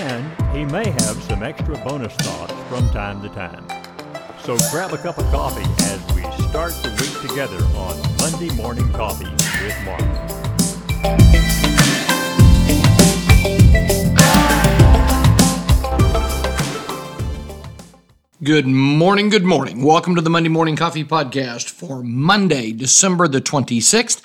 And he may have some extra bonus thoughts from time to time. So grab a cup of coffee as we start the week together on Monday Morning Coffee with Mark. Good morning, good morning. Welcome to the Monday Morning Coffee Podcast for Monday, December the 26th.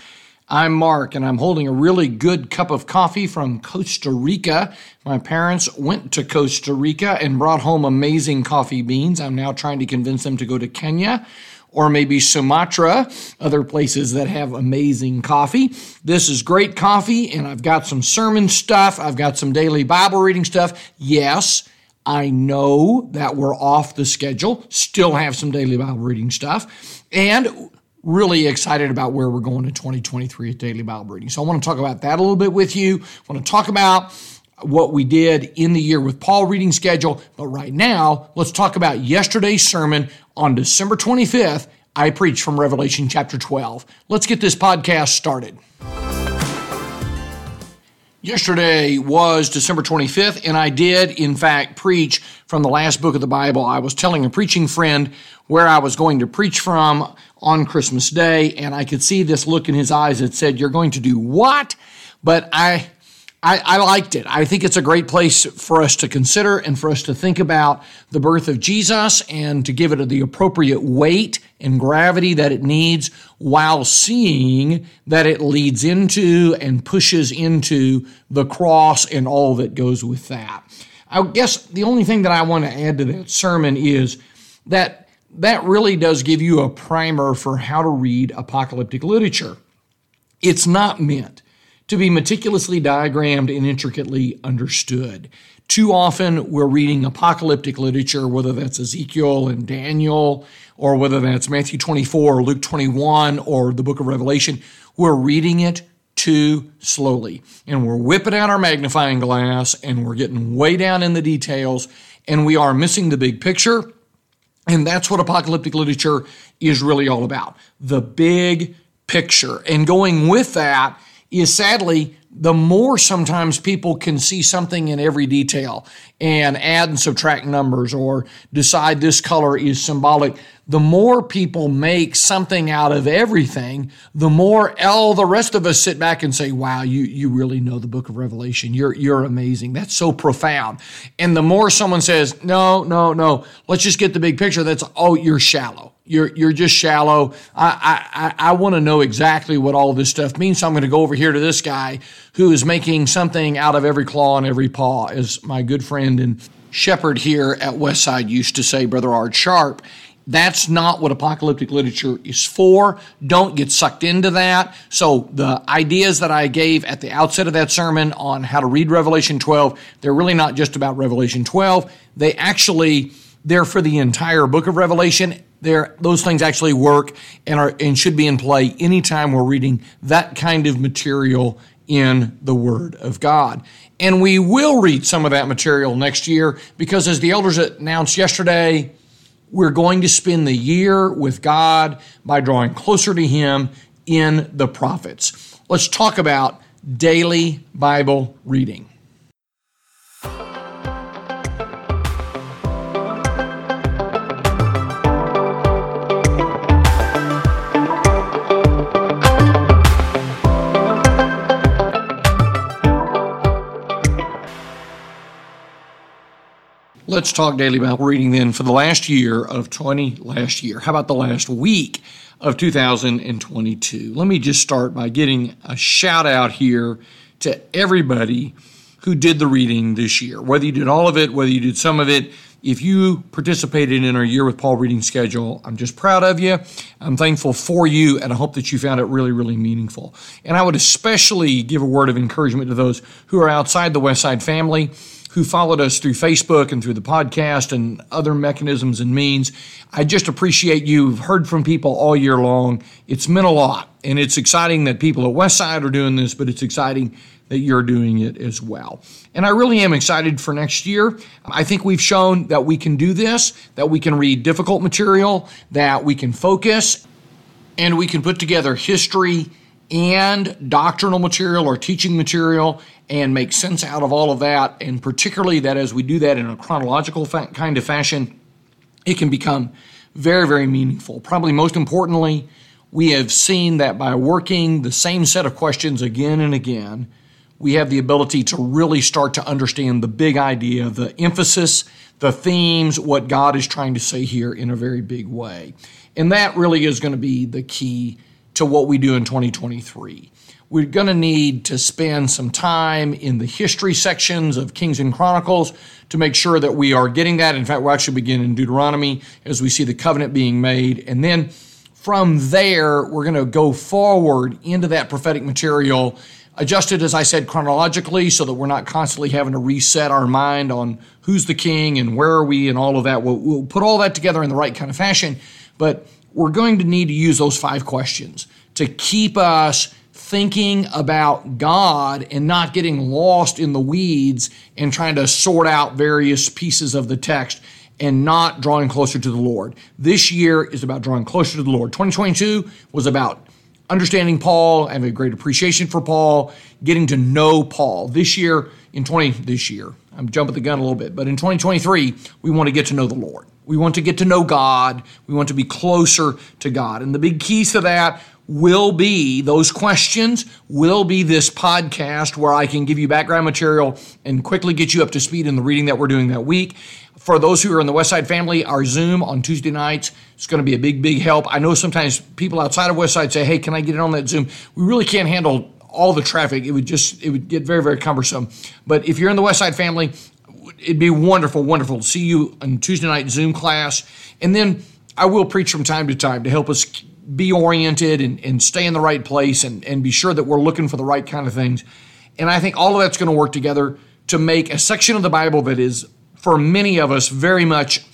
I'm Mark, and I'm holding a really good cup of coffee from Costa Rica. My parents went to Costa Rica and brought home amazing coffee beans. I'm now trying to convince them to go to Kenya or maybe Sumatra, other places that have amazing coffee. This is great coffee, and I've got some sermon stuff, I've got some daily Bible reading stuff. Yes, I know that we're off the schedule, still have some daily Bible reading stuff, and really excited about where we're going in 2023 at Daily Bible Reading. So I want to talk about that a little bit with you. I want to talk about what we did in the year with Paul reading schedule. But right now, let's talk about yesterday's sermon on December 25th. I preached from Revelation chapter 12. Let's get this podcast started. Yesterday was December 25th, and I did, in fact, preach from the last book of the Bible. I was telling a preaching friend where I was going to preach from on Christmas Day, and I could see this look in his eyes that said, You're going to do what? But I I, I, liked it. I think it's a great place for us to consider and for us to think about the birth of Jesus and to give it the appropriate weight and gravity that it needs while seeing that it leads into and pushes into the cross and all that goes with that. I guess the only thing that I want to add to that sermon is that that really does give you a primer for how to read apocalyptic literature. It's not meant to be meticulously diagrammed and intricately understood. Too often, we're reading apocalyptic literature, whether that's Ezekiel and Daniel, or whether that's Matthew 24 or Luke 21 or the book of Revelation. We're reading it too slowly. And we're whipping out our magnifying glass and we're getting way down in the details and we are missing the big picture. And that's what apocalyptic literature is really all about the big picture. And going with that is sadly, the more sometimes people can see something in every detail and add and subtract numbers or decide this color is symbolic, the more people make something out of everything, the more all the rest of us sit back and say, wow, you, you really know the book of Revelation. You're, you're amazing. That's so profound. And the more someone says, no, no, no, let's just get the big picture, that's, oh, you're shallow you're you're just shallow. I I, I want to know exactly what all this stuff means. So I'm going to go over here to this guy who is making something out of every claw and every paw, as my good friend and shepherd here at Westside used to say, Brother Art Sharp. That's not what apocalyptic literature is for. Don't get sucked into that. So the ideas that I gave at the outset of that sermon on how to read Revelation 12, they're really not just about Revelation 12. They actually they're for the entire book of Revelation there those things actually work and are and should be in play anytime we're reading that kind of material in the word of God. And we will read some of that material next year because as the elders announced yesterday, we're going to spend the year with God by drawing closer to him in the prophets. Let's talk about daily Bible reading. Let's talk daily Bible reading then for the last year of 20 last year. How about the last week of 2022? Let me just start by getting a shout out here to everybody who did the reading this year. Whether you did all of it, whether you did some of it, if you participated in our Year with Paul reading schedule, I'm just proud of you. I'm thankful for you, and I hope that you found it really, really meaningful. And I would especially give a word of encouragement to those who are outside the Westside family who followed us through Facebook and through the podcast and other mechanisms and means. I just appreciate you. We've heard from people all year long. It's meant a lot. And it's exciting that people at Westside are doing this, but it's exciting that you're doing it as well. And I really am excited for next year. I think we've shown that we can do this, that we can read difficult material, that we can focus, and we can put together history and doctrinal material or teaching material and make sense out of all of that. And particularly that as we do that in a chronological fa- kind of fashion, it can become very, very meaningful. Probably most importantly, we have seen that by working the same set of questions again and again, we have the ability to really start to understand the big idea, the emphasis, the themes, what God is trying to say here in a very big way. And that really is going to be the key to what we do in 2023. We're going to need to spend some time in the history sections of Kings and Chronicles to make sure that we are getting that. In fact, we'll actually begin in Deuteronomy as we see the covenant being made. And then from there, we're going to go forward into that prophetic material, adjusted, as I said, chronologically, so that we're not constantly having to reset our mind on who's the king and where are we and all of that. We'll, we'll put all that together in the right kind of fashion. But we're going to need to use those five questions to keep us thinking about God and not getting lost in the weeds and trying to sort out various pieces of the text and not drawing closer to the Lord. This year is about drawing closer to the Lord. 2022 was about understanding Paul, having a great appreciation for Paul, getting to know Paul. This year, in 20 this year, I'm jumping the gun a little bit, but in 2023, we want to get to know the Lord. We want to get to know God. We want to be closer to God. And the big keys to that will be those questions, will be this podcast where I can give you background material and quickly get you up to speed in the reading that we're doing that week. For those who are in the Westside family, our Zoom on Tuesday nights is going to be a big, big help. I know sometimes people outside of Westside say, hey, can I get in on that Zoom? We really can't handle all the traffic. It would just, it would get very, very cumbersome. But if you're in the Westside family, it'd be wonderful, wonderful to see you on Tuesday night Zoom class. And then I will preach from time to time to help us be oriented and, and stay in the right place and, and be sure that we're looking for the right kind of things. And I think all of that's going to work together to make a section of the Bible that is, for many of us, very much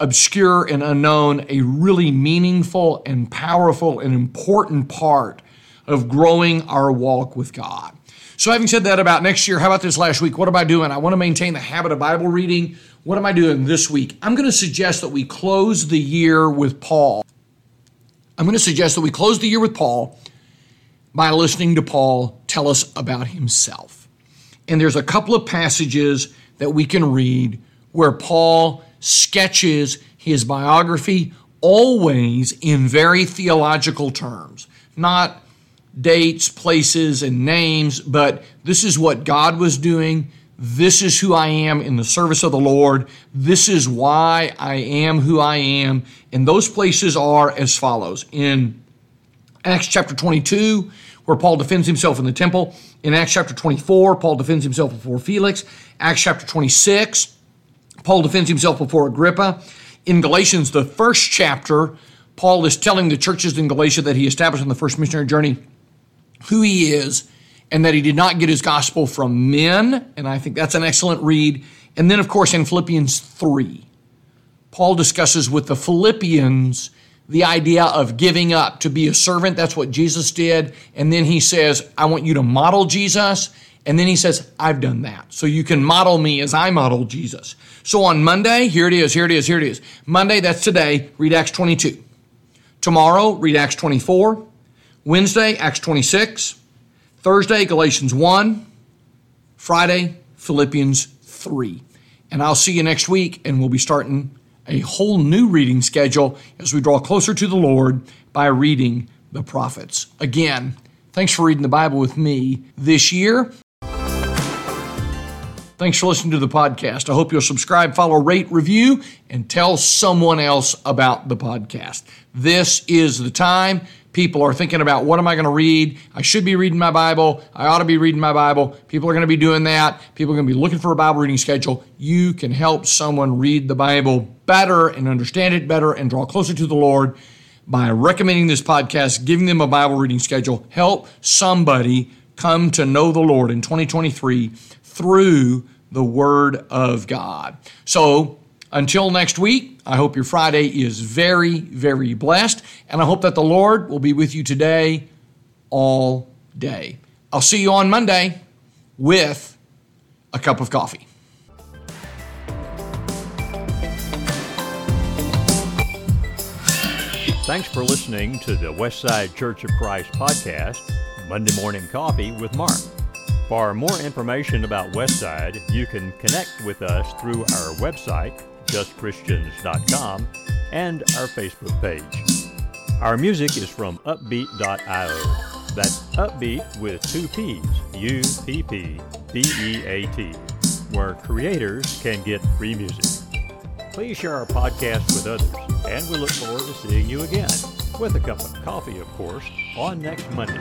obscure and unknown, a really meaningful and powerful and important part of growing our walk with God. So, having said that about next year, how about this last week? What am I doing? I want to maintain the habit of Bible reading. What am I doing this week? I'm going to suggest that we close the year with Paul. I'm going to suggest that we close the year with Paul by listening to Paul tell us about himself. And there's a couple of passages that we can read where Paul sketches his biography always in very theological terms, not dates, places, and names, but this is what God was doing. This is who I am in the service of the Lord. This is why I am who I am. And those places are as follows. In Acts chapter 22, where Paul defends himself in the temple. In Acts chapter 24, Paul defends himself before Felix. Acts chapter 26, Paul defends himself before Agrippa. In Galatians, the first chapter, Paul is telling the churches in Galatia that he established on the first missionary journey who he is and that he did not get his gospel from men. And I think that's an excellent read. And then, of course, in Philippians 3, Paul discusses with the Philippians the idea of giving up to be a servant. That's what Jesus did. And then he says, I want you to model Jesus. And then he says, I've done that. So you can model me as I model Jesus. So on Monday, here it is, here it is, here it is. Monday, that's today, read Acts 22. Tomorrow, read Acts 24. Wednesday, Acts 26. Thursday, Galatians 1. Friday, Philippians 3. And I'll see you next week, and we'll be starting a whole new reading schedule as we draw closer to the Lord by reading the prophets. Again, thanks for reading the Bible with me this year. Thanks for listening to the podcast. I hope you'll subscribe, follow, rate, review, and tell someone else about the podcast. This is the time people are thinking about what am I going to read? I should be reading my Bible. I ought to be reading my Bible. People are going to be doing that. People are going to be looking for a Bible reading schedule. You can help someone read the Bible better and understand it better and draw closer to the Lord by recommending this podcast, giving them a Bible reading schedule. Help somebody come to know the Lord in 2023 through the Word of God. So, until next week, I hope your Friday is very, very blessed, and I hope that the Lord will be with you today all day. I'll see you on Monday with a cup of coffee. Thanks for listening to the Westside Church of Christ podcast, Monday Morning Coffee with Mark. For more information about Westside, you can connect with us through our website, justchristians.com, and our Facebook page. Our music is from uppbeat.io. That's Uppbeat with two P's, U P P B E A T, where creators can get free music. Please share our podcast with others, and we look forward to seeing you again, with a cup of coffee, of course, on next Monday.